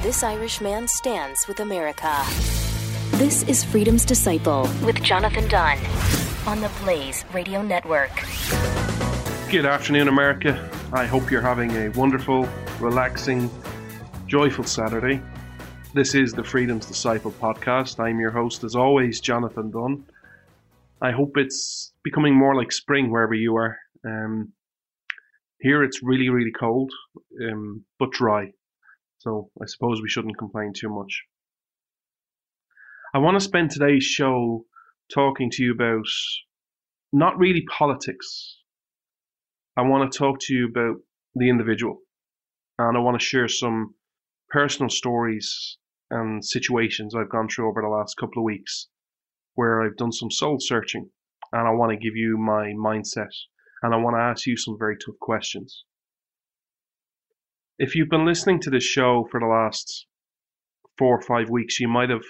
This Irish man stands with America. This is Freedom's Disciple with Jonathan Dunn on the Blaze Radio Network. Good afternoon, America. I hope you're having a wonderful, relaxing, joyful Saturday. This is the Freedom's Disciple podcast. I'm your host, as always, Jonathan Dunn. I hope it's becoming more like spring wherever you are. Um, here it's really, really cold, um, but dry. So I suppose we shouldn't complain too much. I want to spend today's show talking to you about not really politics. I want to talk to you about the individual. And I want to share some personal stories and situations I've gone through over the last couple of weeks where I've done some soul searching. And I want to give you my mindset. And I want to ask you some very tough questions if you've been listening to this show for the last four or five weeks, you might have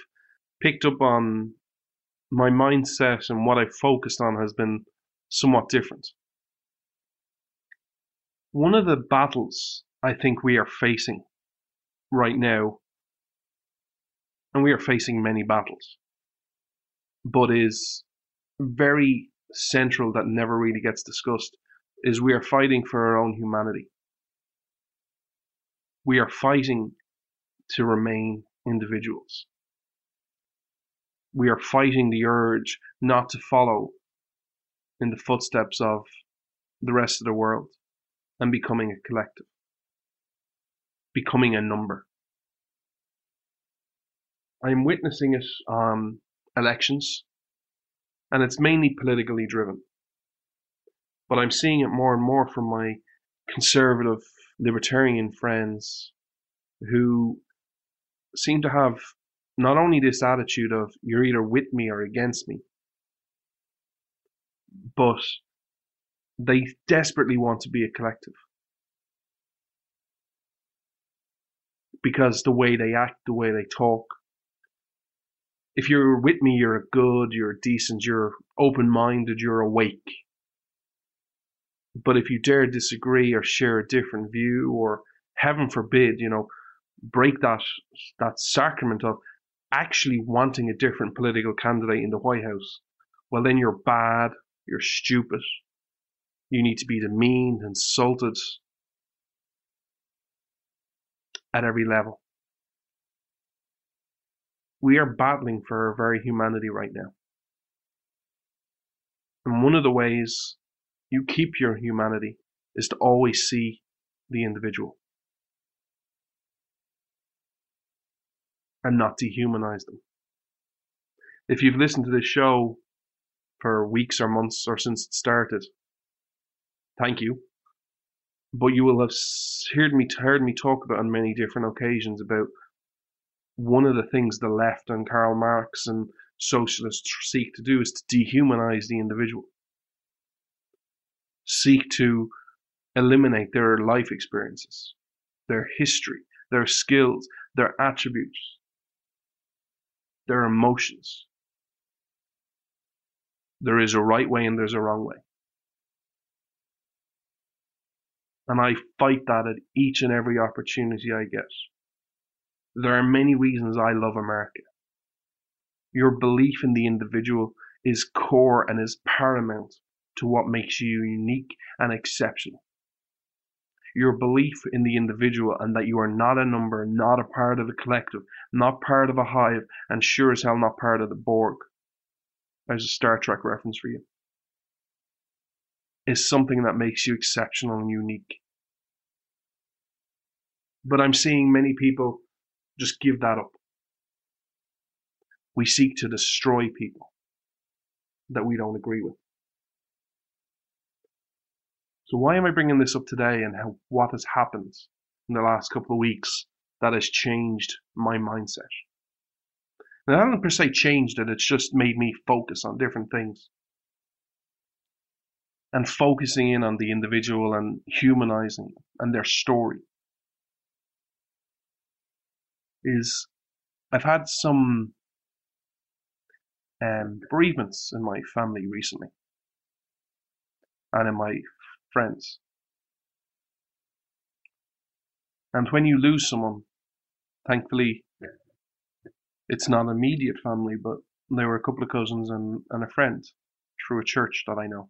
picked up on my mindset and what I've focused on has been somewhat different. One of the battles I think we are facing right now, and we are facing many battles, but is very central that never really gets discussed, is we are fighting for our own humanity we are fighting to remain individuals. We are fighting the urge not to follow in the footsteps of the rest of the world and becoming a collective, becoming a number. I am witnessing it on elections, and it's mainly politically driven. But I'm seeing it more and more from my conservative libertarian friends who seem to have not only this attitude of you're either with me or against me, but they desperately want to be a collective. Because the way they act, the way they talk. If you're with me, you're good, you're decent, you're open minded, you're awake. But if you dare disagree or share a different view, or heaven forbid, you know, break that that sacrament of actually wanting a different political candidate in the White House, well then you're bad, you're stupid. You need to be demeaned, insulted at every level. We are battling for our very humanity right now. And one of the ways you keep your humanity is to always see the individual and not dehumanize them. If you've listened to this show for weeks or months or since it started, thank you. But you will have heard me heard me talk about on many different occasions about one of the things the left and Karl Marx and socialists seek to do is to dehumanize the individual seek to eliminate their life experiences, their history, their skills, their attributes, their emotions. There is a right way and there's a wrong way. And I fight that at each and every opportunity I get. There are many reasons I love America. Your belief in the individual is core and is paramount to what makes you unique and exceptional. Your belief in the individual and that you are not a number, not a part of a collective, not part of a hive, and sure as hell not part of the Borg. There's a Star Trek reference for you. Is something that makes you exceptional and unique. But I'm seeing many people just give that up. We seek to destroy people that we don't agree with. So why am I bringing this up today and how, what has happened in the last couple of weeks that has changed my mindset? And I haven't per se changed it, it's just made me focus on different things. And focusing in on the individual and humanizing and their story is I've had some um, bereavements in my family recently and in my friends. And when you lose someone, thankfully, it's not immediate family, but there were a couple of cousins and, and a friend through a church that I know.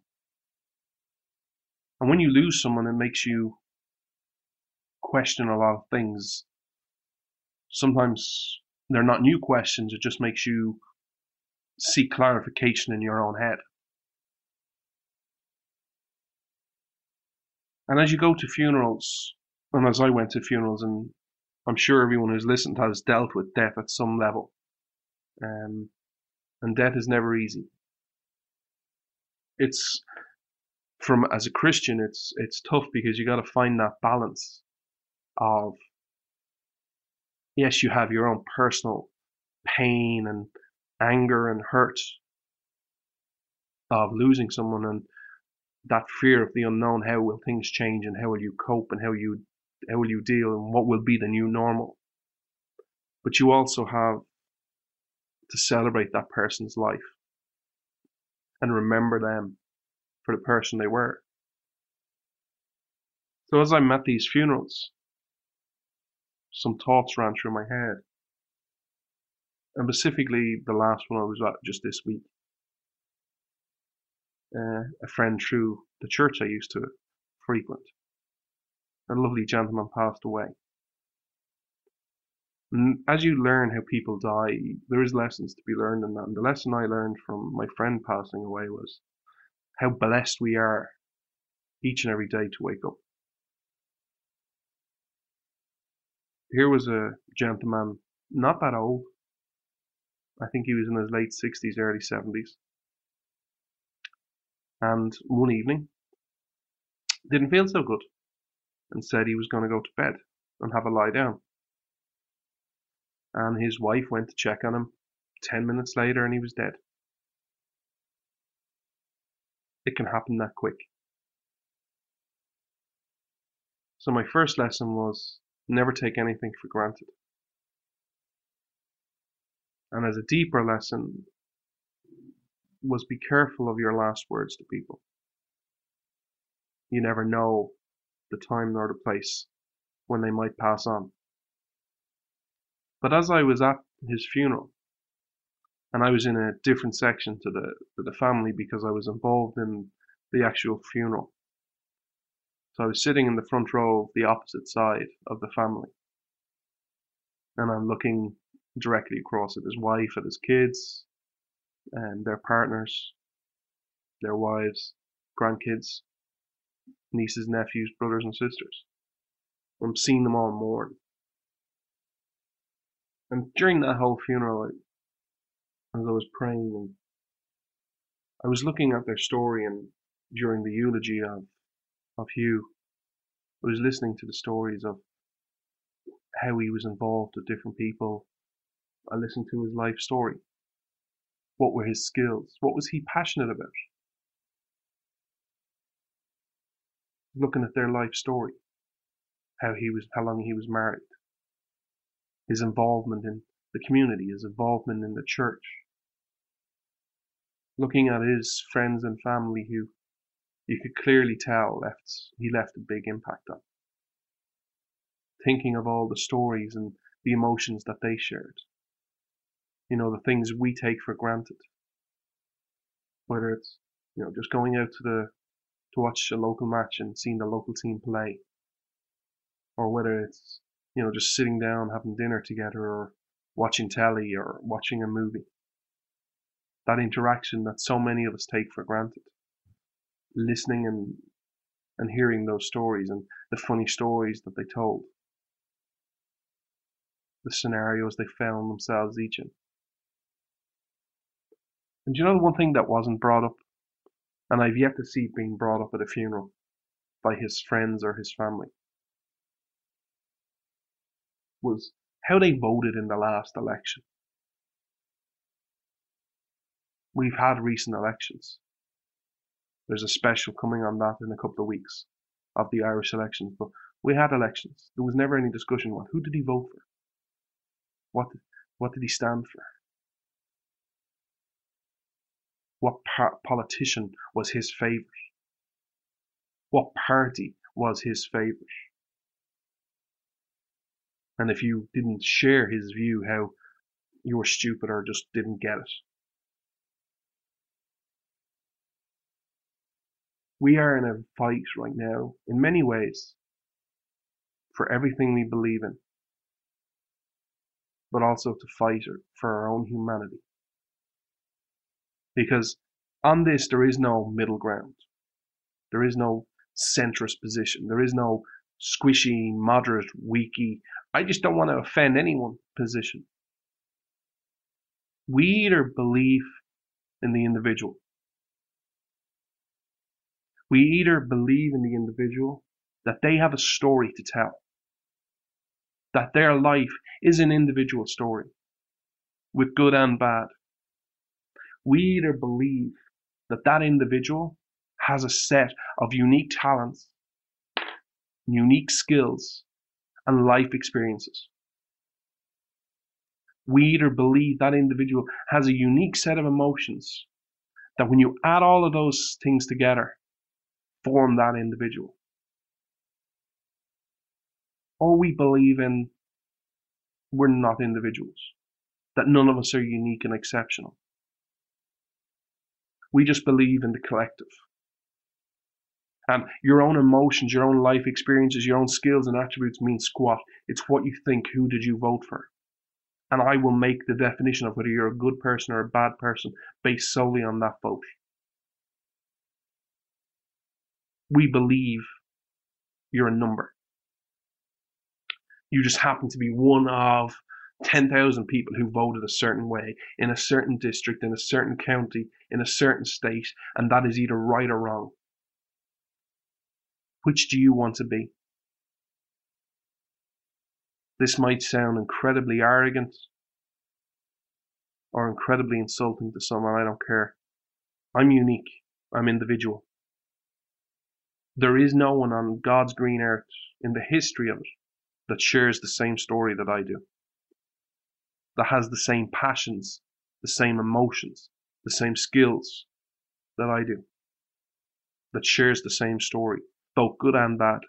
And when you lose someone, it makes you question a lot of things. Sometimes they're not new questions, it just makes you seek clarification in your own head. And as you go to funerals, and as I went to funerals, and I'm sure everyone who's listened has dealt with death at some level. Um, and death is never easy. It's from as a Christian, it's it's tough because you got to find that balance of yes, you have your own personal pain and anger and hurt of losing someone and that fear of the unknown how will things change and how will you cope and how you how will you deal and what will be the new normal? But you also have to celebrate that person's life and remember them for the person they were. So as i'm at these funerals some thoughts ran through my head. And specifically the last one I was at just this week. Uh, a friend through the church I used to frequent. A lovely gentleman passed away. And as you learn how people die, there is lessons to be learned in that. And the lesson I learned from my friend passing away was how blessed we are each and every day to wake up. Here was a gentleman, not that old, I think he was in his late 60s, early 70s. And one evening, didn't feel so good and said he was going to go to bed and have a lie down. And his wife went to check on him 10 minutes later and he was dead. It can happen that quick. So my first lesson was never take anything for granted. And as a deeper lesson was be careful of your last words to people. You never know the time nor the place when they might pass on. But as I was at his funeral, and I was in a different section to the to the family because I was involved in the actual funeral. So I was sitting in the front row of the opposite side of the family. And I'm looking directly across at his wife, at his kids, and their partners, their wives, grandkids, nieces, nephews, brothers, and sisters. I'm seeing them all mourn. And during that whole funeral, as I was praying, and I was looking at their story, and during the eulogy of of Hugh, I was listening to the stories of how he was involved with different people, I listened to his life story. What were his skills? What was he passionate about? Looking at their life story, how he was, how long he was married, his involvement in the community, his involvement in the church, looking at his friends and family who you could clearly tell left he left a big impact on. Thinking of all the stories and the emotions that they shared you know, the things we take for granted. Whether it's, you know, just going out to the, to watch a local match and seeing the local team play. Or whether it's, you know, just sitting down, having dinner together or watching telly or watching a movie. That interaction that so many of us take for granted. Listening and, and hearing those stories and the funny stories that they told. The scenarios they found themselves each in. And you know the one thing that wasn't brought up, and I've yet to see it being brought up at a funeral, by his friends or his family was how they voted in the last election. We've had recent elections. There's a special coming on that in a couple of weeks of the Irish elections, but we had elections. There was never any discussion on who did he vote for? What what did he stand for? What par- politician was his favourite? What party was his favourite? And if you didn't share his view, how you were stupid or just didn't get it. We are in a fight right now, in many ways, for everything we believe in, but also to fight for our own humanity. Because on this, there is no middle ground. There is no centrist position. There is no squishy, moderate, weaky, I just don't want to offend anyone position. We either believe in the individual. We either believe in the individual that they have a story to tell, that their life is an individual story with good and bad. We either believe that that individual has a set of unique talents, unique skills, and life experiences. We either believe that individual has a unique set of emotions that when you add all of those things together, form that individual. Or we believe in we're not individuals, that none of us are unique and exceptional. We just believe in the collective. And your own emotions, your own life experiences, your own skills and attributes mean squat. It's what you think. Who did you vote for? And I will make the definition of whether you're a good person or a bad person based solely on that vote. We believe you're a number. You just happen to be one of 10,000 people who voted a certain way in a certain district, in a certain county, in a certain state, and that is either right or wrong. Which do you want to be? This might sound incredibly arrogant or incredibly insulting to someone, I don't care. I'm unique. I'm individual. There is no one on God's green earth in the history of it that shares the same story that I do, that has the same passions, the same emotions, the same skills that I do, that shares the same story both good and bad.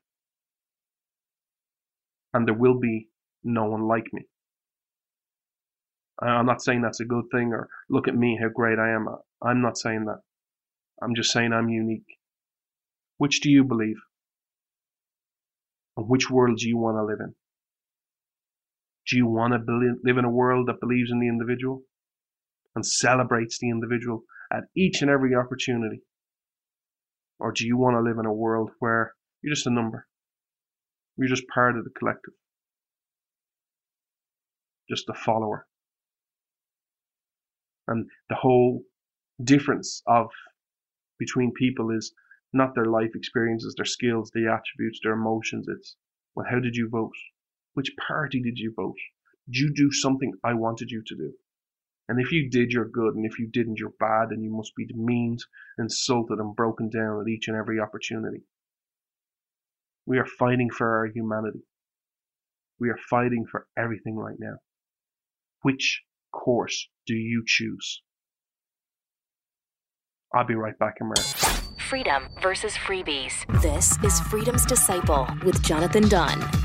And there will be no one like me. I'm not saying that's a good thing or look at me, how great I am. I'm not saying that. I'm just saying I'm unique. Which do you believe? And which world do you want to live in? Do you want to live in a world that believes in the individual and celebrates the individual at each and every opportunity? Or do you want to live in a world where you're just a number? You're just part of the collective. Just a follower. And the whole difference of between people is not their life experiences, their skills, the attributes, their emotions. It's, well, how did you vote? Which party did you vote? Did you do something I wanted you to do? And if you did, you're good, and if you didn't, you're bad, and you must be demeaned, insulted, and broken down at each and every opportunity. We are fighting for our humanity. We are fighting for everything right now. Which course do you choose? I'll be right back in a minute. Freedom versus freebies. This is Freedom's Disciple with Jonathan Dunn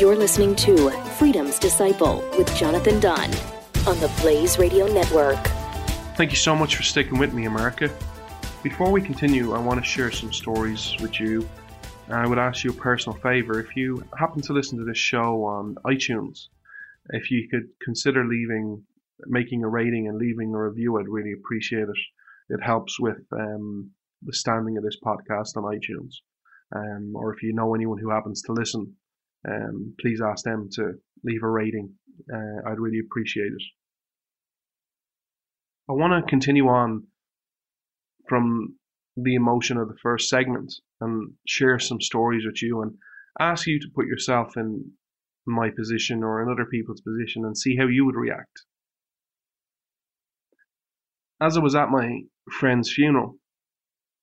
You're listening to Freedom's Disciple with Jonathan Dunn on the Blaze Radio Network. Thank you so much for sticking with me, America. Before we continue, I want to share some stories with you. I would ask you a personal favor. If you happen to listen to this show on iTunes, if you could consider leaving, making a rating and leaving a review, I'd really appreciate it. It helps with um, the standing of this podcast on iTunes. Um, or if you know anyone who happens to listen, um, please ask them to leave a rating. Uh, I'd really appreciate it. I want to continue on from the emotion of the first segment and share some stories with you and ask you to put yourself in my position or in other people's position and see how you would react. As I was at my friend's funeral,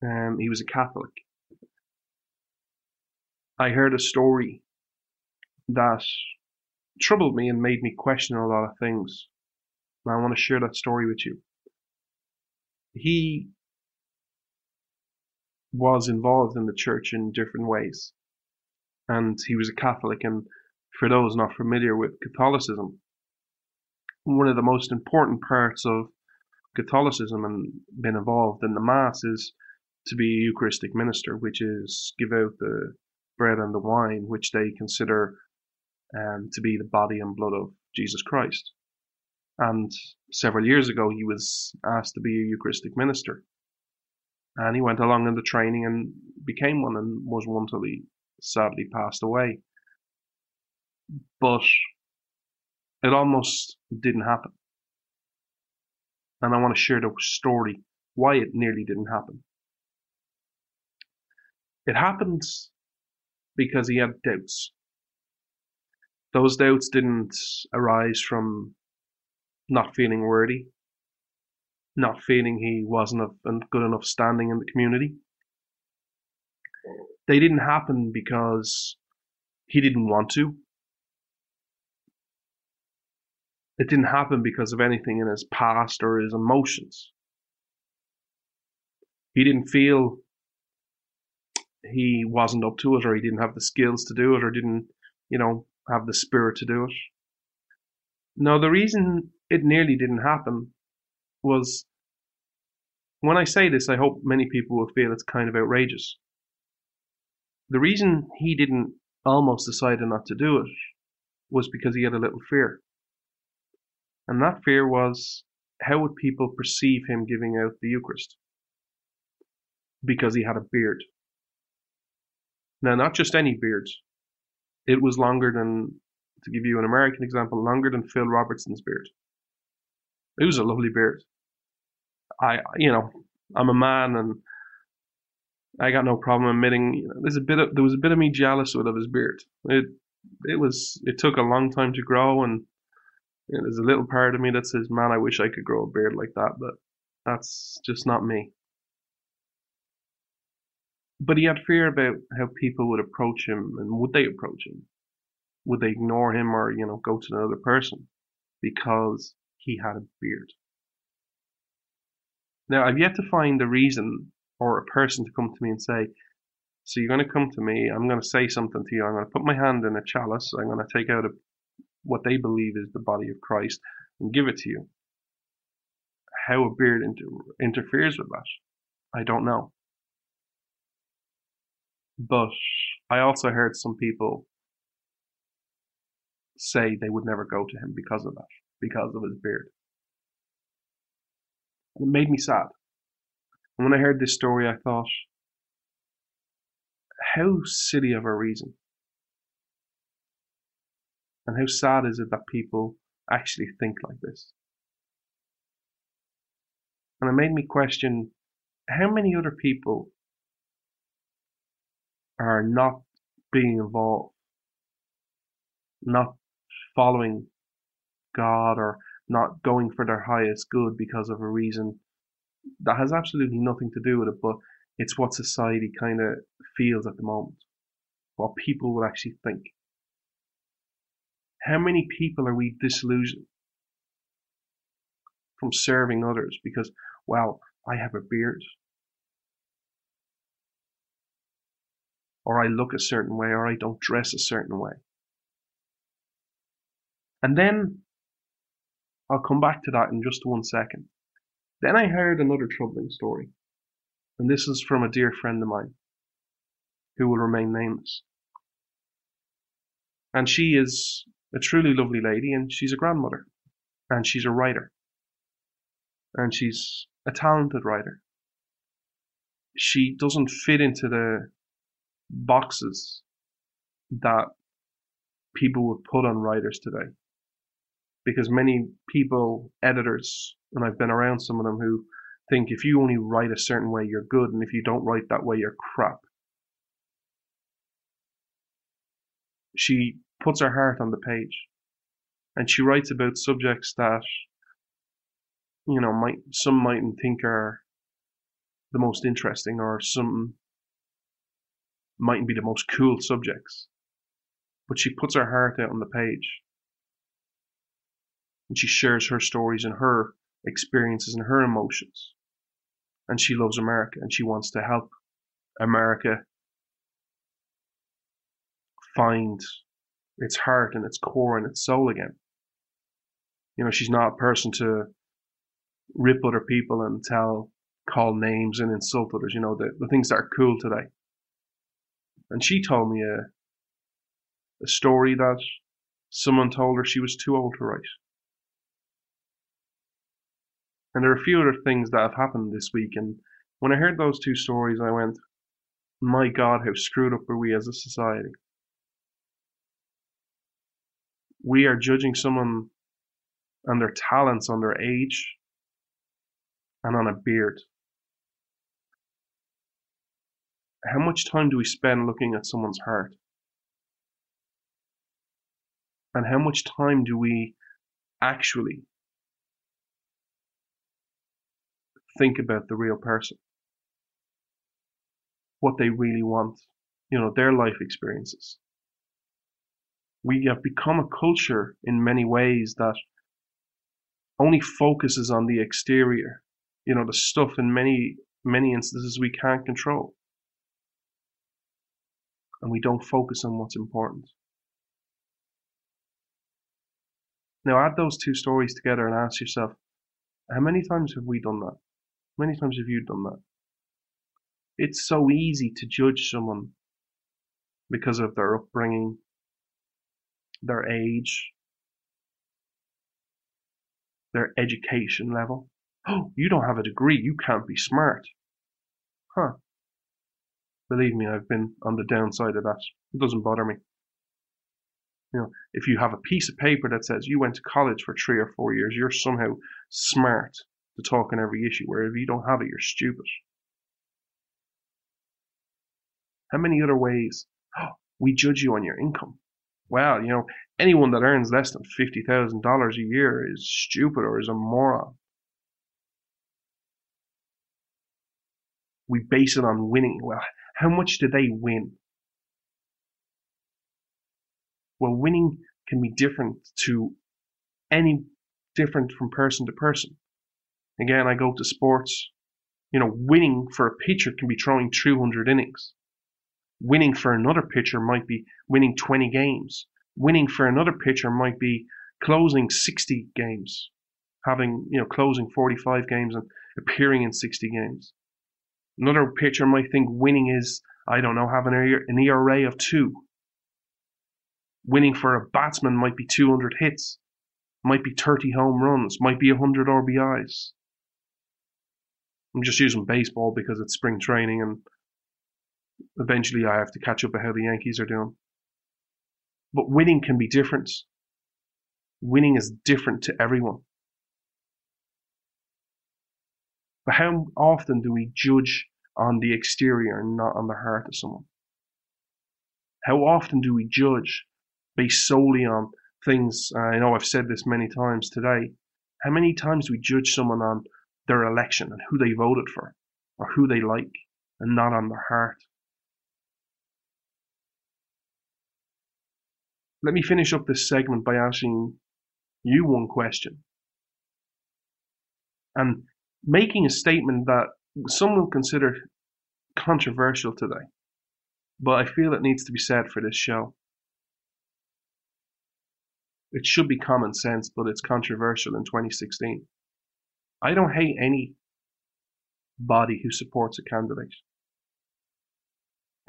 um, he was a Catholic. I heard a story that troubled me and made me question a lot of things. And I want to share that story with you. He was involved in the church in different ways. And he was a Catholic. And for those not familiar with Catholicism, one of the most important parts of Catholicism and been involved in the Mass is to be a Eucharistic minister, which is give out the bread and the wine, which they consider um, to be the body and blood of Jesus Christ. And several years ago, he was asked to be a Eucharistic minister. And he went along in the training and became one and was one till he sadly passed away. But it almost didn't happen. And I want to share the story why it nearly didn't happen. It happened because he had doubts. Those doubts didn't arise from not feeling worthy, not feeling he wasn't of good enough standing in the community. They didn't happen because he didn't want to. It didn't happen because of anything in his past or his emotions. He didn't feel he wasn't up to it or he didn't have the skills to do it or didn't, you know, have the spirit to do it. Now, the reason it nearly didn't happen was when I say this, I hope many people will feel it's kind of outrageous. The reason he didn't almost decide not to do it was because he had a little fear. And that fear was how would people perceive him giving out the Eucharist? Because he had a beard. Now, not just any beard, it was longer than, to give you an American example, longer than Phil Robertson's beard. It was a lovely beard. I, you know, I'm a man and I got no problem admitting you know, there's a bit of there was a bit of me jealous of his beard. It it was it took a long time to grow and you know, there's a little part of me that says, man, I wish I could grow a beard like that, but that's just not me but he had fear about how people would approach him and would they approach him? Would they ignore him or, you know, go to another person because he had a beard? Now, I've yet to find a reason or a person to come to me and say, so you're going to come to me, I'm going to say something to you, I'm going to put my hand in a chalice, I'm going to take out a, what they believe is the body of Christ and give it to you. How a beard inter- interferes with that, I don't know. But I also heard some people say they would never go to him because of that, because of his beard. And it made me sad. And when I heard this story, I thought, how silly of a reason. And how sad is it that people actually think like this? And it made me question how many other people are not being involved, not following God or not going for their highest good because of a reason that has absolutely nothing to do with it, but it's what society kind of feels at the moment, what people will actually think. How many people are we disillusioned from serving others because, well, I have a beard? Or I look a certain way, or I don't dress a certain way. And then I'll come back to that in just one second. Then I heard another troubling story, and this is from a dear friend of mine who will remain nameless. And she is a truly lovely lady, and she's a grandmother, and she's a writer, and she's a talented writer. She doesn't fit into the boxes that people would put on writers today because many people, editors, and I've been around some of them who think if you only write a certain way, you're good, and if you don't write that way, you're crap. She puts her heart on the page, and she writes about subjects that, you know, might some mightn't think are the most interesting, or some mightn't be the most cool subjects. But she puts her heart out on the page and she shares her stories and her experiences and her emotions. And she loves America and she wants to help America find its heart and its core and its soul again. You know, she's not a person to rip other people and tell, call names and insult others, you know, the, the things that are cool today. And she told me a, a story that someone told her she was too old to write. And there are a few other things that have happened this week. And when I heard those two stories, I went, my God, how screwed up are we as a society? We are judging someone on their talents on their age and on a beard. How much time do we spend looking at someone's heart? And how much time do we actually think about the real person, what they really want, you know, their life experiences. We have become a culture in many ways that only focuses on the exterior, you know, the stuff in many, many instances we can't control. And we don't focus on what's important. Now add those two stories together and ask yourself, how many times have we done that? How many times have you done that? It's so easy to judge someone because of their upbringing, their age, their education level. Oh, you don't have a degree, you can't be smart. Huh. Believe me, I've been on the downside of that. It doesn't bother me. You know, if you have a piece of paper that says you went to college for three or four years, you're somehow smart to talk on every issue, where if you don't have it, you're stupid. How many other ways? Oh, we judge you on your income. Well, you know, anyone that earns less than $50,000 a year is stupid or is a moron. We base it on winning. Well, how much do they win? Well, winning can be different to any different from person to person. Again, I go to sports. You know, winning for a pitcher can be throwing 200 innings. Winning for another pitcher might be winning 20 games. Winning for another pitcher might be closing 60 games, having, you know, closing 45 games and appearing in 60 games. Another pitcher might think winning is, I don't know, having an ERA of two. Winning for a batsman might be 200 hits, might be 30 home runs, might be 100 RBIs. I'm just using baseball because it's spring training and eventually I have to catch up with how the Yankees are doing. But winning can be different. Winning is different to everyone. But how often do we judge on the exterior and not on the heart of someone? How often do we judge based solely on things? I know I've said this many times today. How many times do we judge someone on their election and who they voted for or who they like and not on their heart? Let me finish up this segment by asking you one question and making a statement that some will consider controversial today, but I feel it needs to be said for this show. It should be common sense, but it's controversial in 2016. I don't hate any body who supports a candidate.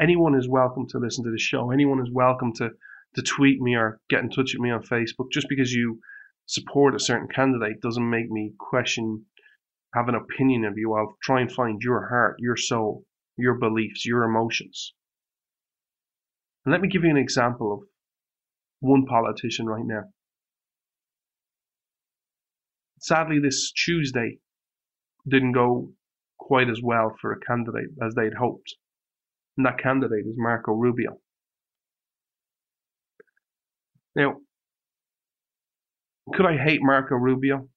Anyone is welcome to listen to the show. Anyone is welcome to, to tweet me or get in touch with me on Facebook. Just because you support a certain candidate doesn't make me question, have an opinion of you. I'll try and find your heart, your soul, your beliefs, your emotions. And let me give you an example of one politician right now. Sadly, this Tuesday didn't go quite as well for a candidate as they'd hoped. And that candidate is Marco Rubio. Now, could I hate Marco Rubio?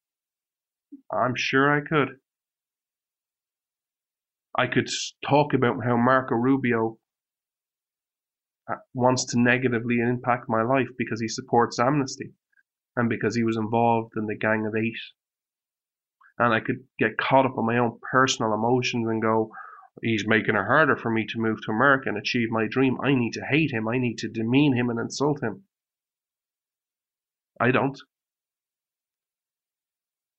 I'm sure I could. I could talk about how Marco Rubio uh, wants to negatively impact my life because he supports amnesty and because he was involved in the Gang of Eight. And I could get caught up in my own personal emotions and go, he's making it harder for me to move to America and achieve my dream. I need to hate him. I need to demean him and insult him. I don't.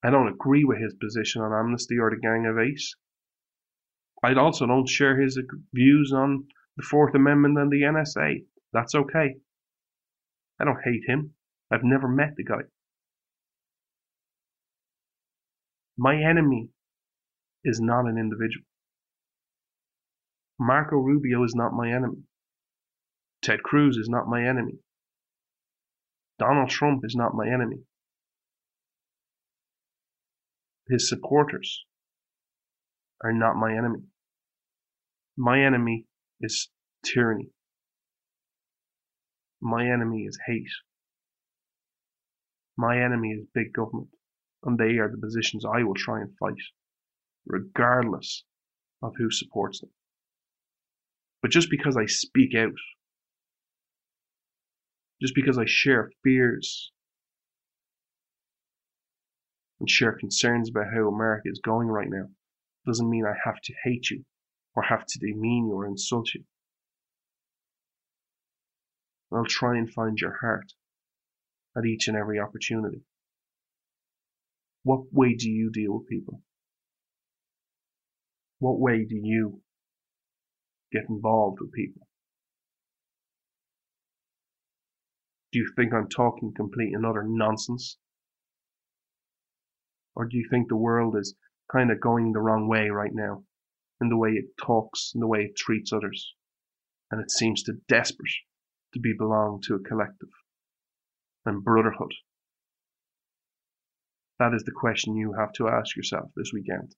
I don't agree with his position on amnesty or the Gang of Eight. I also don't share his views on the Fourth Amendment and the NSA. That's okay. I don't hate him. I've never met the guy. My enemy is not an individual. Marco Rubio is not my enemy. Ted Cruz is not my enemy. Donald Trump is not my enemy. His supporters are not my enemy. My enemy is tyranny. My enemy is hate. My enemy is big government, and they are the positions I will try and fight, regardless of who supports them. But just because I speak out, just because I share fears and share concerns about how America is going right now, doesn't mean I have to hate you or have to demean you or insult you. I'll try and find your heart at each and every opportunity. What way do you deal with people? What way do you get involved with people? Do you think I'm talking complete and utter nonsense? Or do you think the world is kind of going the wrong way right now? in the way it talks, in the way it treats others, and it seems to desperate to be belong to a collective and brotherhood. That is the question you have to ask yourself this weekend.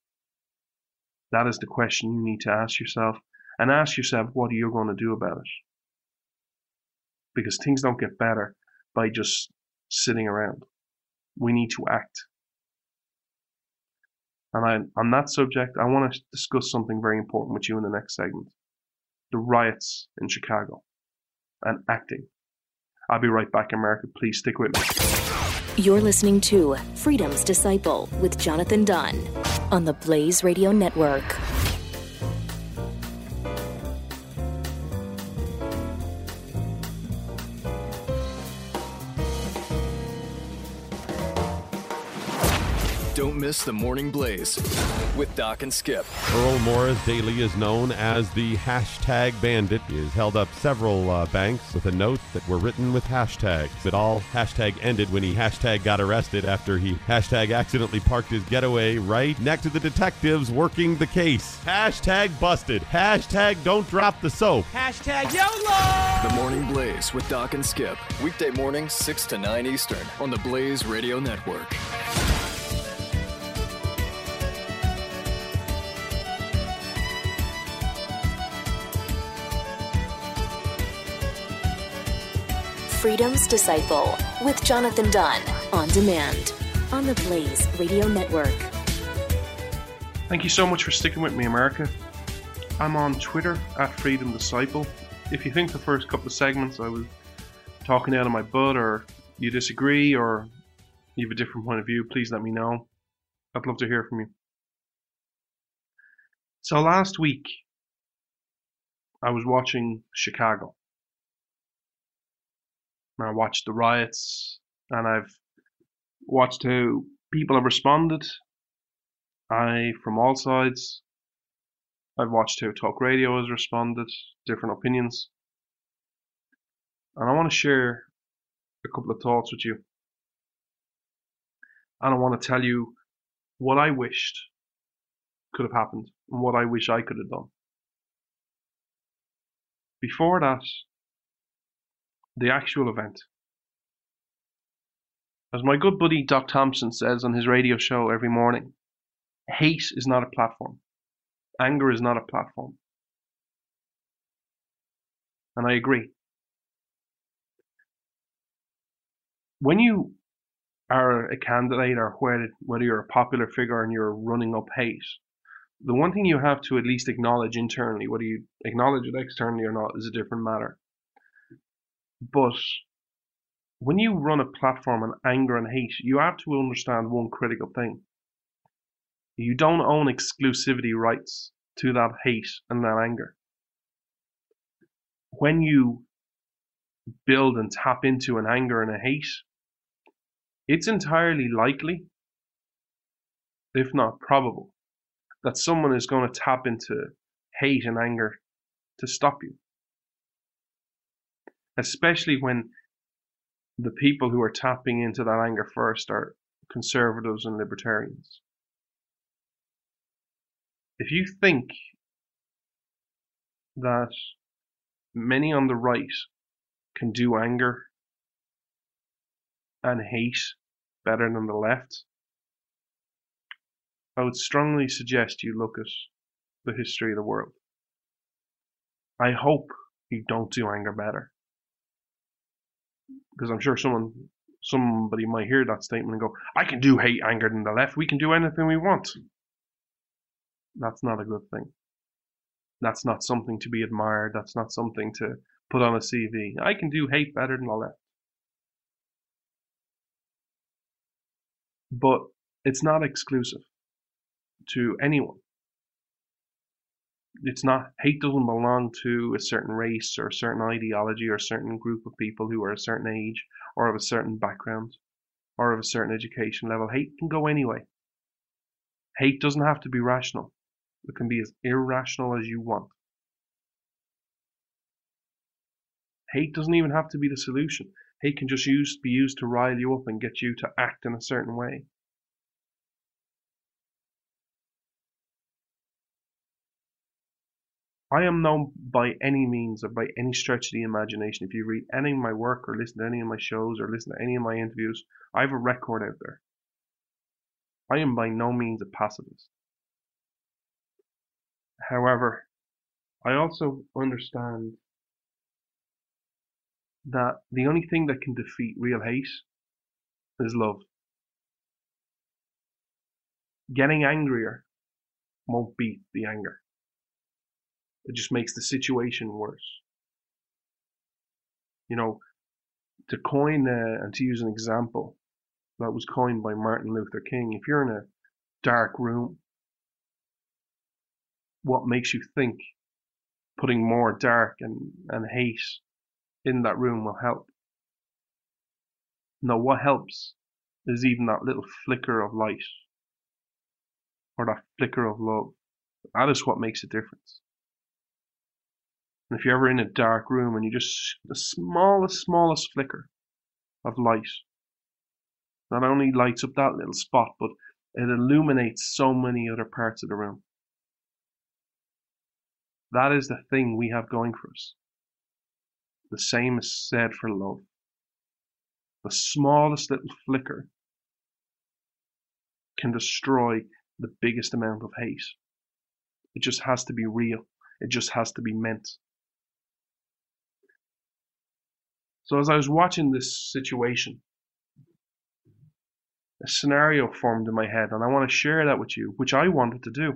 That is the question you need to ask yourself, and ask yourself what you're you going to do about it? Because things don't get better by just sitting around. We need to act. And I, on that subject, I want to discuss something very important with you in the next segment the riots in Chicago and acting. I'll be right back, America. Please stick with me. You're listening to Freedom's Disciple with Jonathan Dunn on the Blaze Radio Network. The Morning Blaze with Doc and Skip. Earl Morris Daily is known as the hashtag bandit. He has held up several uh, banks with a note that were written with hashtags. It all hashtag ended when he hashtag got arrested after he hashtag accidentally parked his getaway right next to the detectives working the case. Hashtag busted. Hashtag don't drop the soap. Hashtag YOLO! The Morning Blaze with Doc and Skip. Weekday mornings, 6 to 9 Eastern on the Blaze Radio Network. Freedom's Disciple with Jonathan Dunn on demand on the Blaze Radio Network. Thank you so much for sticking with me, America. I'm on Twitter at Freedom Disciple. If you think the first couple of segments I was talking out of my butt, or you disagree, or you have a different point of view, please let me know. I'd love to hear from you. So last week, I was watching Chicago. I watched the riots, and I've watched how people have responded. I, from all sides, I've watched how talk radio has responded, different opinions. And I want to share a couple of thoughts with you. And I want to tell you what I wished could have happened and what I wish I could have done. Before that, the actual event. As my good buddy Doc Thompson says on his radio show every morning, hate is not a platform. Anger is not a platform. And I agree. When you are a candidate or whether you're a popular figure and you're running up hate, the one thing you have to at least acknowledge internally, whether you acknowledge it externally or not, is a different matter. But when you run a platform on anger and hate, you have to understand one critical thing. You don't own exclusivity rights to that hate and that anger. When you build and tap into an anger and a hate, it's entirely likely, if not probable, that someone is going to tap into hate and anger to stop you. Especially when the people who are tapping into that anger first are conservatives and libertarians. If you think that many on the right can do anger and hate better than the left, I would strongly suggest you look at the history of the world. I hope you don't do anger better. Because I'm sure someone somebody might hear that statement and go, I can do hate anger than the left, we can do anything we want. That's not a good thing. That's not something to be admired. That's not something to put on a CV. I can do hate better than the left. But it's not exclusive to anyone. It's not hate doesn't belong to a certain race or a certain ideology or a certain group of people who are a certain age or of a certain background or of a certain education level. Hate can go anyway. Hate doesn't have to be rational. It can be as irrational as you want. Hate doesn't even have to be the solution. Hate can just use, be used to rile you up and get you to act in a certain way. I am known by any means or by any stretch of the imagination. If you read any of my work or listen to any of my shows or listen to any of my interviews, I have a record out there. I am by no means a pacifist. However, I also understand that the only thing that can defeat real hate is love. Getting angrier won't beat the anger. It just makes the situation worse. You know, to coin uh, and to use an example that was coined by Martin Luther King, if you're in a dark room, what makes you think putting more dark and, and hate in that room will help? No, what helps is even that little flicker of light or that flicker of love. That is what makes a difference. And if you're ever in a dark room and you just, the smallest, smallest flicker of light, not only lights up that little spot, but it illuminates so many other parts of the room. That is the thing we have going for us. The same is said for love. The smallest little flicker can destroy the biggest amount of hate. It just has to be real. It just has to be meant. So as I was watching this situation, a scenario formed in my head, and I want to share that with you, which I wanted to do.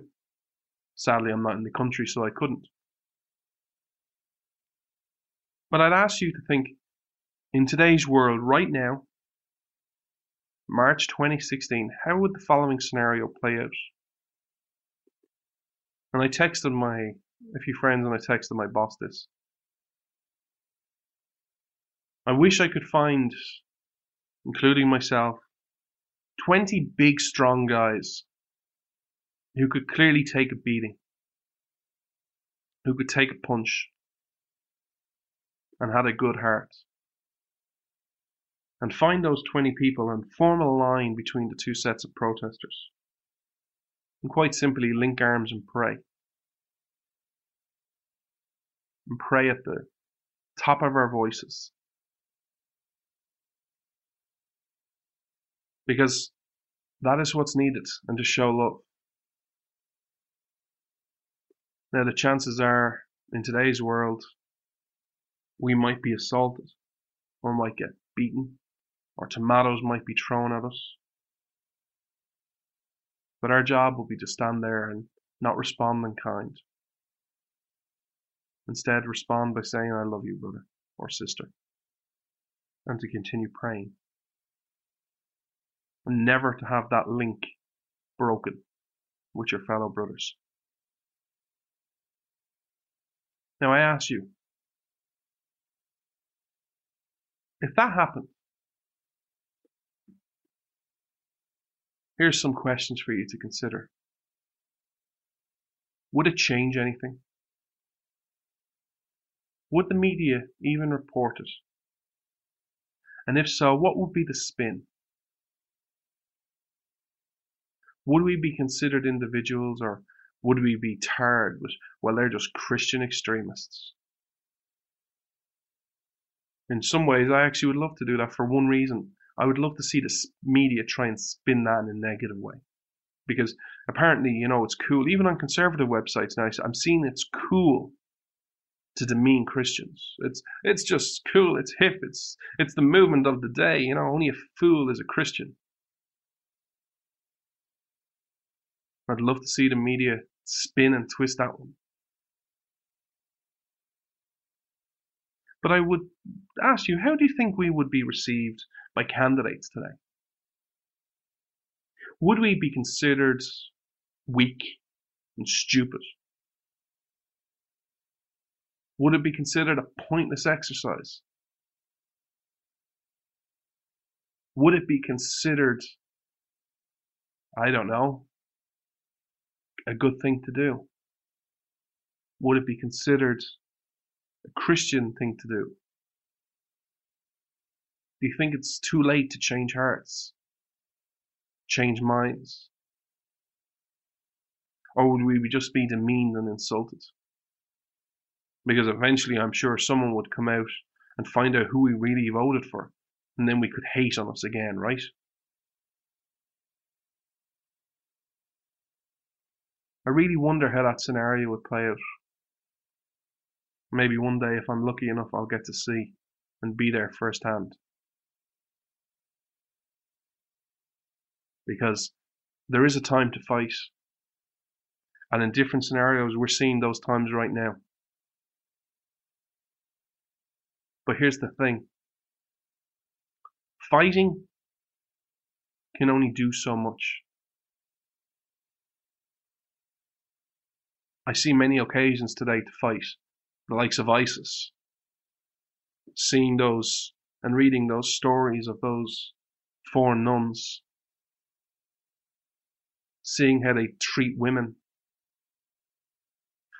Sadly, I'm not in the country, so I couldn't. But I'd ask you to think in today's world, right now, March 2016, how would the following scenario play out? And I texted my a few friends and I texted my boss this. I wish I could find, including myself, 20 big, strong guys who could clearly take a beating, who could take a punch, and had a good heart. And find those 20 people and form a line between the two sets of protesters. And quite simply link arms and pray. And pray at the top of our voices. Because that is what's needed and to show love. Now, the chances are in today's world, we might be assaulted or might get beaten or tomatoes might be thrown at us. But our job will be to stand there and not respond in kind. Instead, respond by saying, I love you, brother or sister, and to continue praying. And never to have that link broken with your fellow brothers. Now, I ask you, if that happened, here's some questions for you to consider. Would it change anything? Would the media even report it? And if so, what would be the spin? Would we be considered individuals or would we be tarred with, well, they're just Christian extremists? In some ways, I actually would love to do that for one reason. I would love to see the media try and spin that in a negative way. Because apparently, you know, it's cool. Even on conservative websites now, I'm seeing it's cool to demean Christians. It's it's just cool. It's hip. It's it's the movement of the day. You know, only a fool is a Christian. I'd love to see the media spin and twist that one. But I would ask you, how do you think we would be received by candidates today? Would we be considered weak and stupid? Would it be considered a pointless exercise? Would it be considered, I don't know, a good thing to do? Would it be considered a Christian thing to do? Do you think it's too late to change hearts, change minds? Or would we just be demeaned and insulted? because eventually I'm sure someone would come out and find out who we really voted for, and then we could hate on us again, right? I really wonder how that scenario would play out. Maybe one day, if I'm lucky enough, I'll get to see and be there firsthand. Because there is a time to fight. And in different scenarios, we're seeing those times right now. But here's the thing fighting can only do so much. I see many occasions today to fight, the likes of ISIS, seeing those and reading those stories of those four nuns, seeing how they treat women,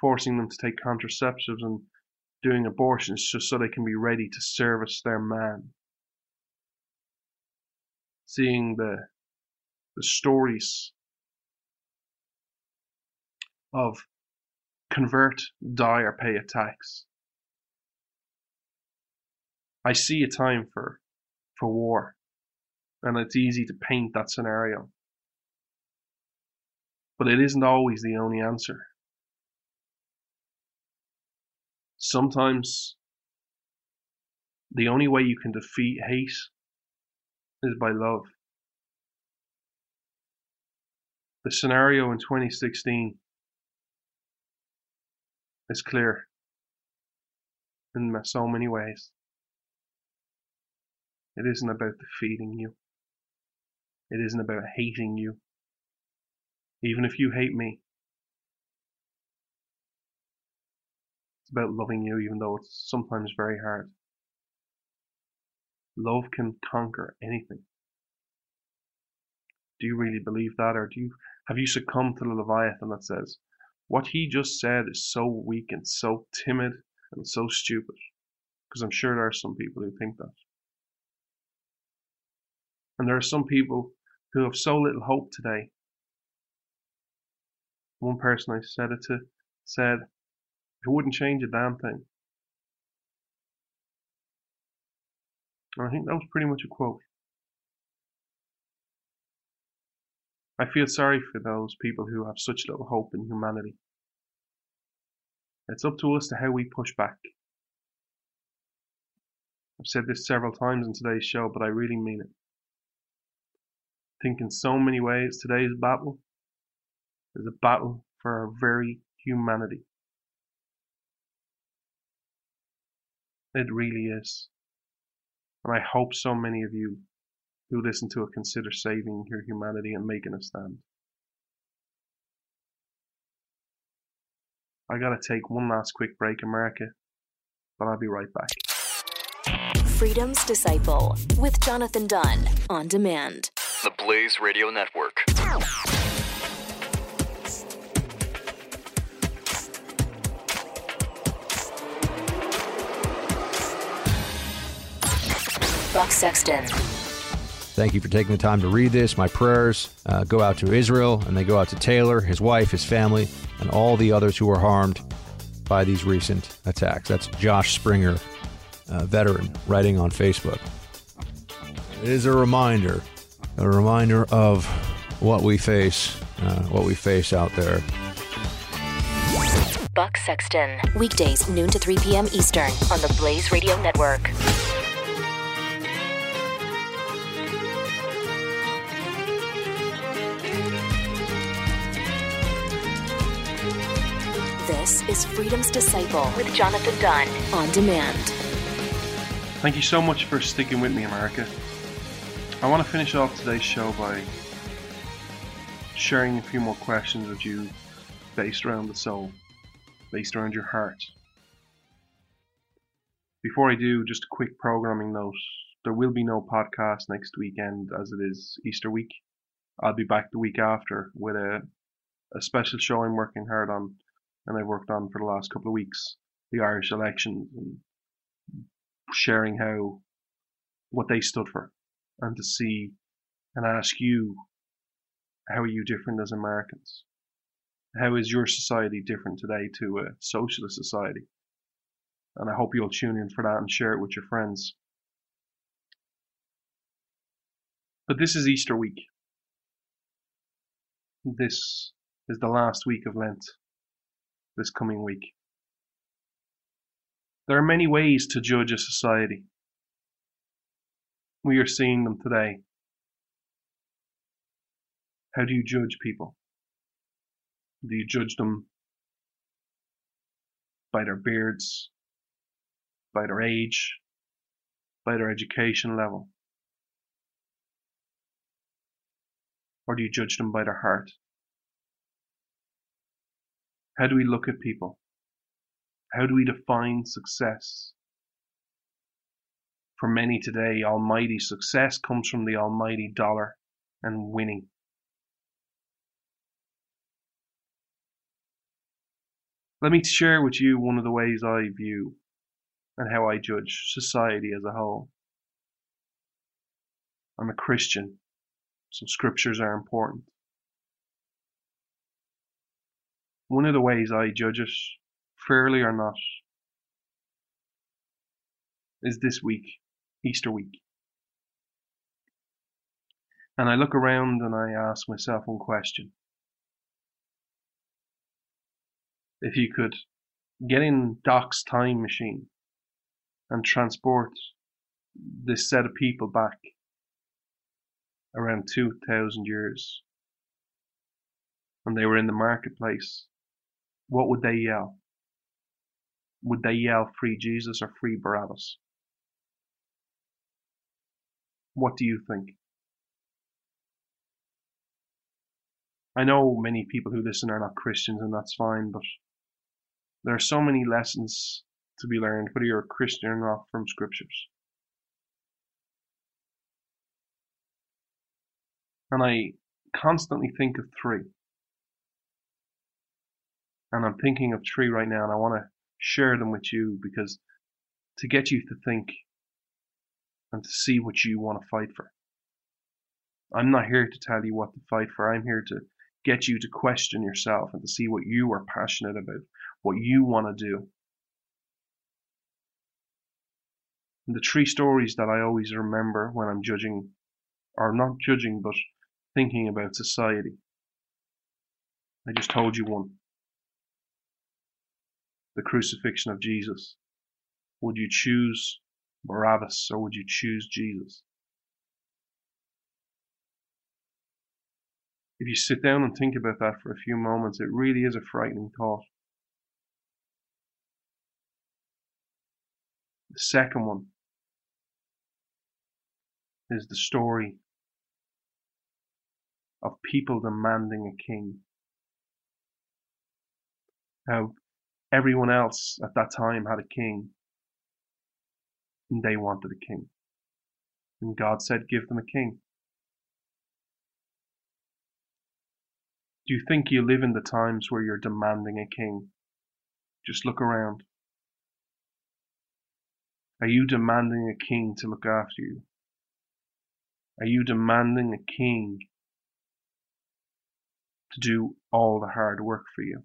forcing them to take contraceptives and doing abortions just so they can be ready to service their man. Seeing the the stories of convert, die, or pay a tax. I see a time for for war, and it's easy to paint that scenario. But it isn't always the only answer. Sometimes The only way you can defeat hate is by love. The scenario in 2016 is clear in so many ways. It isn't about defeating you. It isn't about hating you. Even if you hate me, it's about loving you, even though it's sometimes very hard. Love can conquer anything. Do you really believe that, or do you have you succumbed to the Leviathan that says, what he just said is so weak and so timid and so stupid? Because I'm sure there are some people who think that. And there are some people who have so little hope today. One person I said it to said, it wouldn't change a damn thing. And I think that was pretty much a quote. I feel sorry for those people who have such little hope in humanity. It's up to us to how we push back. I've said this several times in today's show, but I really mean it. I think in so many ways today's battle is a battle for our very humanity. It really is. And I hope so many of you who listen to it consider saving your humanity and making a stand. I gotta take one last quick break, America, but I'll be right back. Freedom's Disciple with Jonathan Dunn on demand. The Blaze Radio Network. Buck Sexton. Thank you for taking the time to read this. My prayers uh, go out to Israel and they go out to Taylor, his wife, his family, and all the others who were harmed by these recent attacks. That's Josh Springer, veteran, writing on Facebook. It is a reminder, a reminder of what we face, uh, what we face out there. Buck Sexton. Weekdays, noon to 3 p.m. Eastern on the Blaze Radio Network. Is Freedom's Disciple with Jonathan Dunn on demand. Thank you so much for sticking with me, America. I want to finish off today's show by sharing a few more questions with you based around the soul, based around your heart. Before I do, just a quick programming note. There will be no podcast next weekend as it is Easter week. I'll be back the week after with a, a special show I'm working hard on and I've worked on for the last couple of weeks the Irish elections and sharing how what they stood for and to see and ask you how are you different as Americans? How is your society different today to a socialist society? And I hope you'll tune in for that and share it with your friends. But this is Easter week. This is the last week of Lent this coming week. There are many ways to judge a society. We are seeing them today. How do you judge people? Do you judge them by their beards, by their age, by their education level? Or do you judge them by their heart? How do we look at people? How do we define success? For many today, almighty success comes from the almighty dollar and winning. Let me share with you one of the ways I view and how I judge society as a whole. I'm a Christian, so scriptures are important. One of the ways I judge it, fairly or not, is this week, Easter week. And I look around and I ask myself one question. If you could get in Doc's time machine and transport this set of people back around 2,000 years and they were in the marketplace, what would they yell? Would they yell free Jesus or free Barabbas? What do you think? I know many people who listen are not Christians, and that's fine, but there are so many lessons to be learned, whether you're a Christian or not, from scriptures. And I constantly think of three. And I'm thinking of three right now, and I want to share them with you because to get you to think and to see what you want to fight for. I'm not here to tell you what to fight for. I'm here to get you to question yourself and to see what you are passionate about, what you want to do. And the three stories that I always remember when I'm judging, or not judging, but thinking about society. I just told you one. The crucifixion of Jesus. Would you choose Barabbas or would you choose Jesus? If you sit down and think about that for a few moments, it really is a frightening thought. The second one is the story of people demanding a king. How everyone else at that time had a king, and they wanted a king. And God said, Give them a king. Do you think you live in the times where you're demanding a king? Just look around. Are you demanding a king to look after you? Are you demanding a king to do all the hard work for you?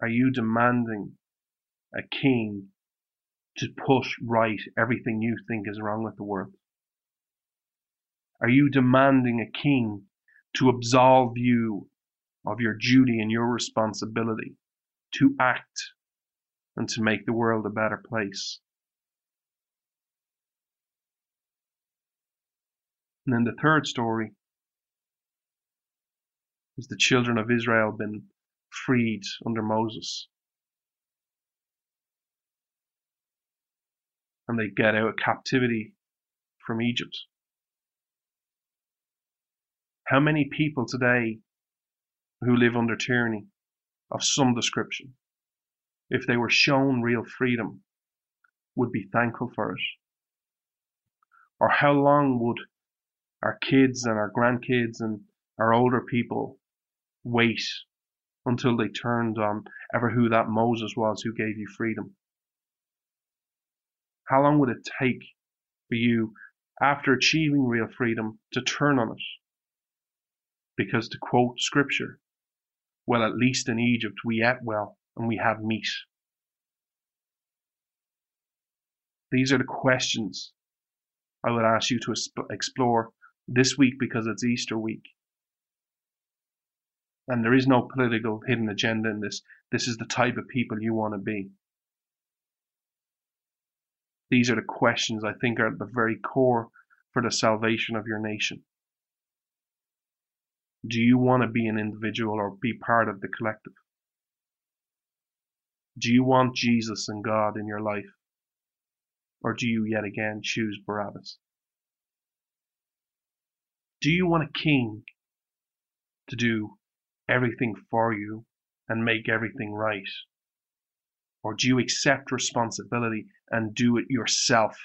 Are you demanding a king to push right everything you think is wrong with the world? Are you demanding a king to absolve you of your duty and your responsibility to act and to make the world a better place? And then the third story is the children of Israel been freed under Moses. And they get out of captivity from Egypt. How many people today who live under tyranny of some description, if they were shown real freedom, would be thankful for it? Or how long would our kids and our grandkids and our older people wait until they turned on ever who that Moses was who gave you freedom? How long would it take for you, after achieving real freedom, to turn on it? because to quote scripture, well, at least in Egypt we ate well and we had meat. These are the questions I would ask you to explore this week because it's Easter week. And there is no political hidden agenda in this. This is the type of people you want to be. These are the questions I think are at the very core for the salvation of your nation. Do you want to be an individual or be part of the collective? Do you want Jesus and God in your life? Or do you yet again choose Barabbas? Do you want a king to do everything for you and make everything right? Or do you accept responsibility and do it yourself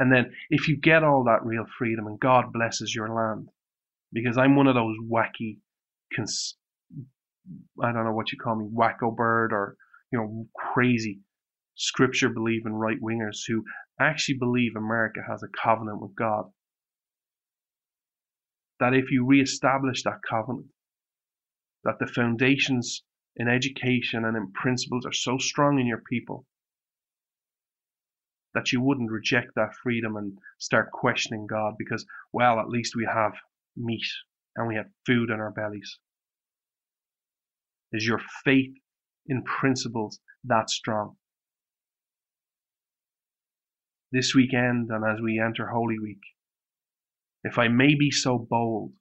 And then if you get all that real freedom and God blesses your land, because I'm one of those wacky, cons- I don't know what you call me, wacko bird or, you know, crazy scripture believing right wingers who actually believe America has a covenant with God. That if you re-establish that covenant, that the foundations in education and in principles are so strong in your people that you wouldn't reject that freedom and start questioning God because, well, at least we have meat and we have food in our bellies? Is your faith in principles that strong. This weekend and as we enter Holy Week, if I may be so bold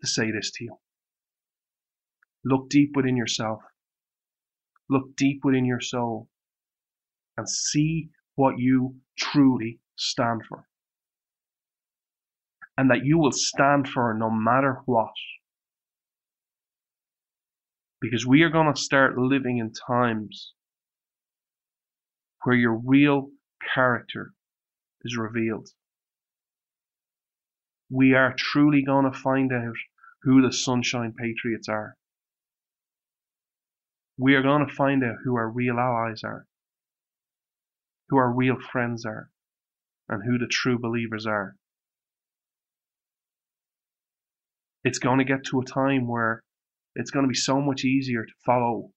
to say this to you, look deep within yourself, look deep within your soul, and see what you truly stand for. And that you will stand for no matter what. Because we are going to start living in times where your real character is revealed. We are truly going to find out who the Sunshine Patriots are. We are going to find out who our real allies are, who our real friends are, and who the true believers are. It's going to get to a time where it's going to be so much easier to follow.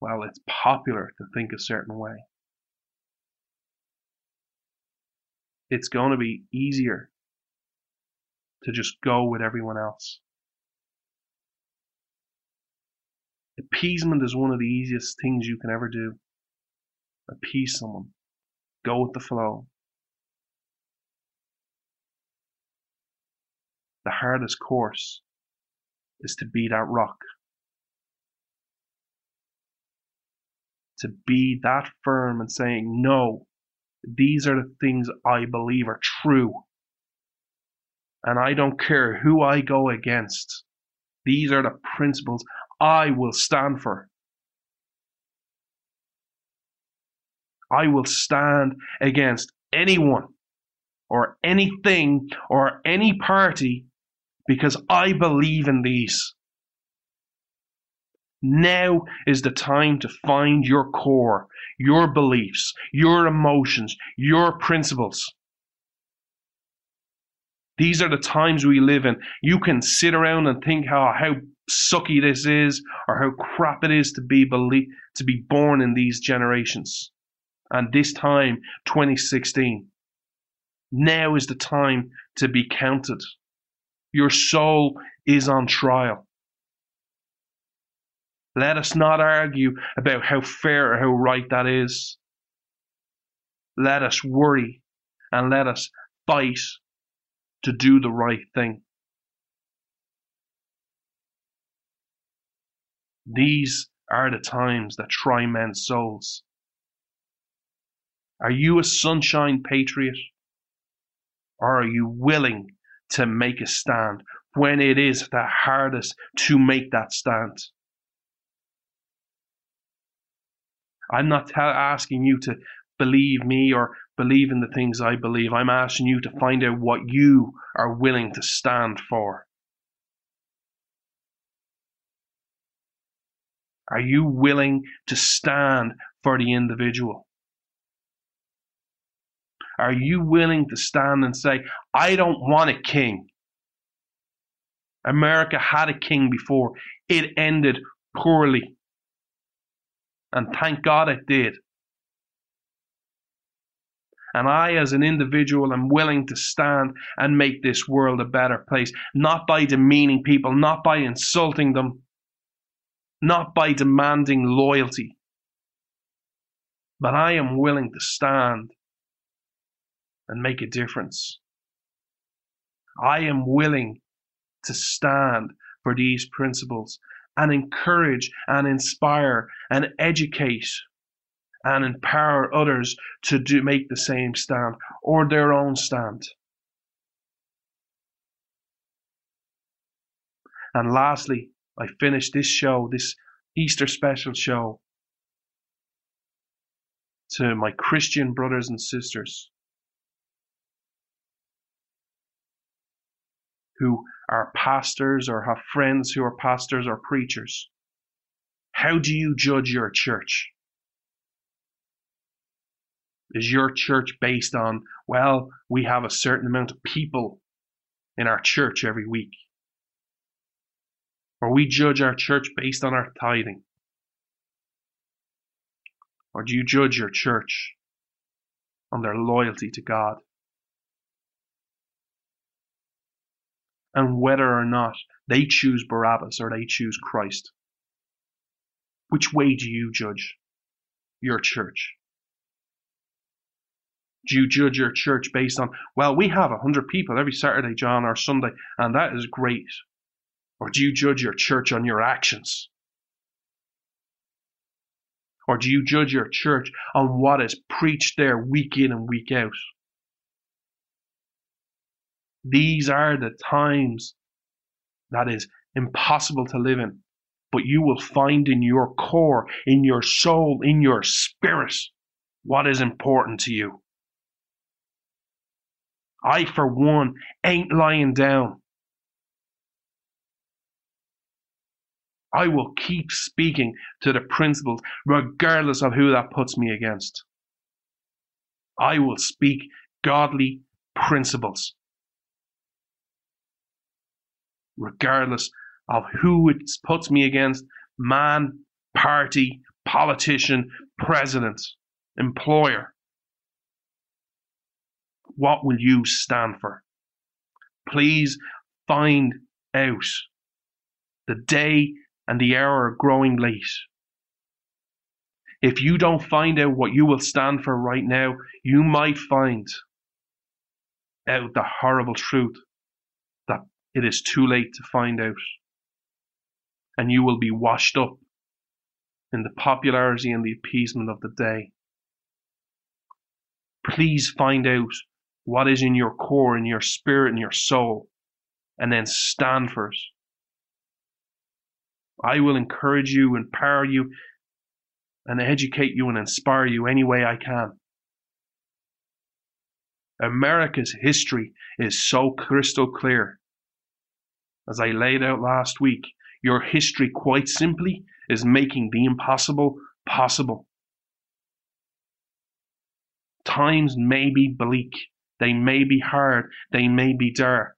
Well, it's popular to think a certain way. It's going to be easier to just go with everyone else. Appeasement is one of the easiest things you can ever do. Appease someone. Go with the flow. The hardest course is to be that rock. To be that firm and saying, no, these are the things I believe are true. And I don't care who I go against. These are the principles I will stand for. I will stand against anyone or anything or any party because I believe in these. Now is the time to find your core, your beliefs, your emotions, your principles. These are the times we live in. You can sit around and think how, how sucky this is or how crap it is to be belie- to be born in these generations. And this time, 2016. Now is the time to be counted. Your soul is on trial. Let us not argue about how fair or how right that is. Let us worry and let us fight to do the right thing. These are the times that try men's souls. Are you a sunshine patriot? Or are you willing to make a stand when it is the hardest to make that stand. I'm not asking you to believe me or believe in the things I believe. I'm asking you to find out what you are willing to stand for. Are you willing to stand for the individual? Are you willing to stand and say, I don't want a king? America had a king before. It ended poorly. And thank God it did. And I, as an individual, am willing to stand and make this world a better place. Not by demeaning people, not by insulting them, not by demanding loyalty. But I am willing to stand and make a difference. I am willing to stand for these principles and encourage and inspire and educate and empower others to do make the same stand or their own stand. And lastly, I finish this show, this Easter special show, to my Christian brothers and sisters who are pastors or have friends who are pastors or preachers. How do you judge your church? Is your church based on, well, we have a certain amount of people in our church every week? Or we judge our church based on our tithing? Or do you judge your church on their loyalty to God? And whether or not they choose Barabbas or they choose Christ. Which way do you judge your church? Do you judge your church based on, well, we have 100 people every Saturday, John, or Sunday, and that is great? Or do you judge your church on your actions? Or do you judge your church on what is preached there week in and week out? These are the times that is impossible to live in, but you will find in your core, in your soul, in your spirit, what is important to you. I, for one, ain't lying down. I will keep speaking to the principles, regardless of who that puts me against. I will speak godly principles, regardless of who it puts me against man, party, politician, president, employer. What will you stand for? Please find out. The day and the hour are growing late. If you don't find out what you will stand for right now, you might find out the horrible truth it is too late to find out. And you will be washed up in the popularity and the appeasement of the day. Please find out what is in your core, in your spirit, in your soul, and then stand for it. I will encourage you, empower you, and educate you and inspire you any way I can. America's history is so crystal clear. As I laid out last week, your history, quite simply, is making the impossible possible. Times may be bleak, they may be hard, they may be dark,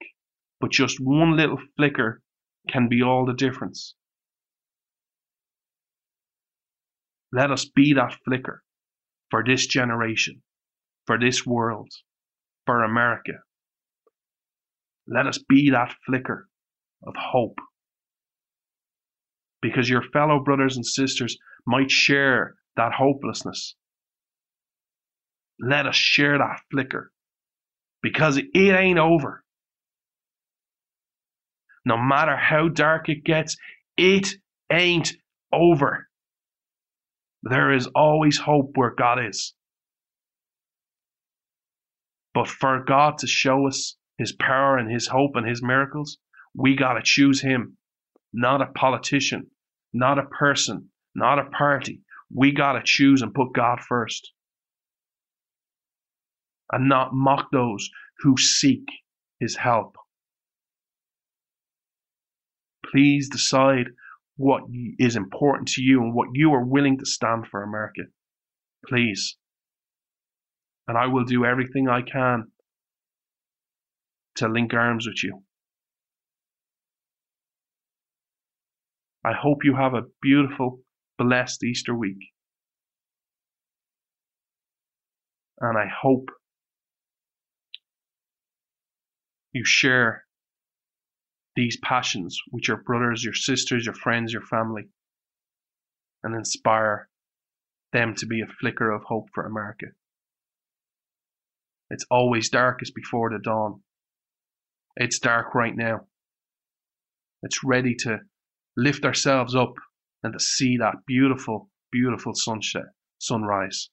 but just one little flicker can be all the difference. Let us be that flicker for this generation, for this world, for America. Let us be that flicker of hope. Because your fellow brothers and sisters might share that hopelessness. Let us share that flicker because it ain't over. No matter how dark it gets, it ain't over. There is always hope where God is. But for God to show us His power and His hope and His miracles, we got to choose Him, not a politician, not a person, not a party. We got to choose and put God first and not mock those who seek his help. Please decide what is important to you and what you are willing to stand for, America. Please. And I will do everything I can to link arms with you. I hope you have a beautiful, blessed Easter week. And I hope you share these passions with your brothers, your sisters, your friends, your family, and inspire them to be a flicker of hope for America. It's always darkest before the dawn. It's dark right now. It's ready to lift ourselves up and to see that beautiful, beautiful sunset, sunrise.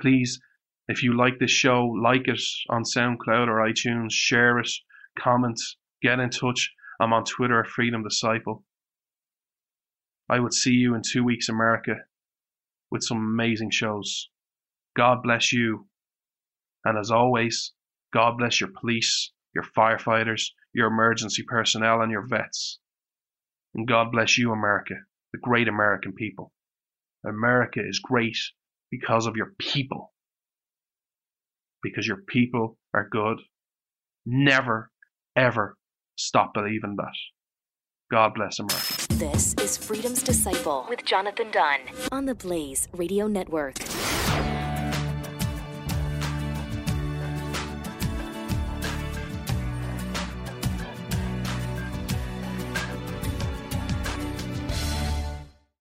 Please if you like this show, like it on SoundCloud or iTunes, share it, comment, get in touch. I'm on Twitter at Freedom Disciple. I would see you in two weeks, America, with some amazing shows. God bless you. And as always, God bless your police, your firefighters, your emergency personnel, and your vets. And God bless you, America, the great American people. America is great because of your people because your people are good. Never, ever stop believing that. God bless America. This is Freedom's Disciple with Jonathan Dunn on the Blaze Radio Network.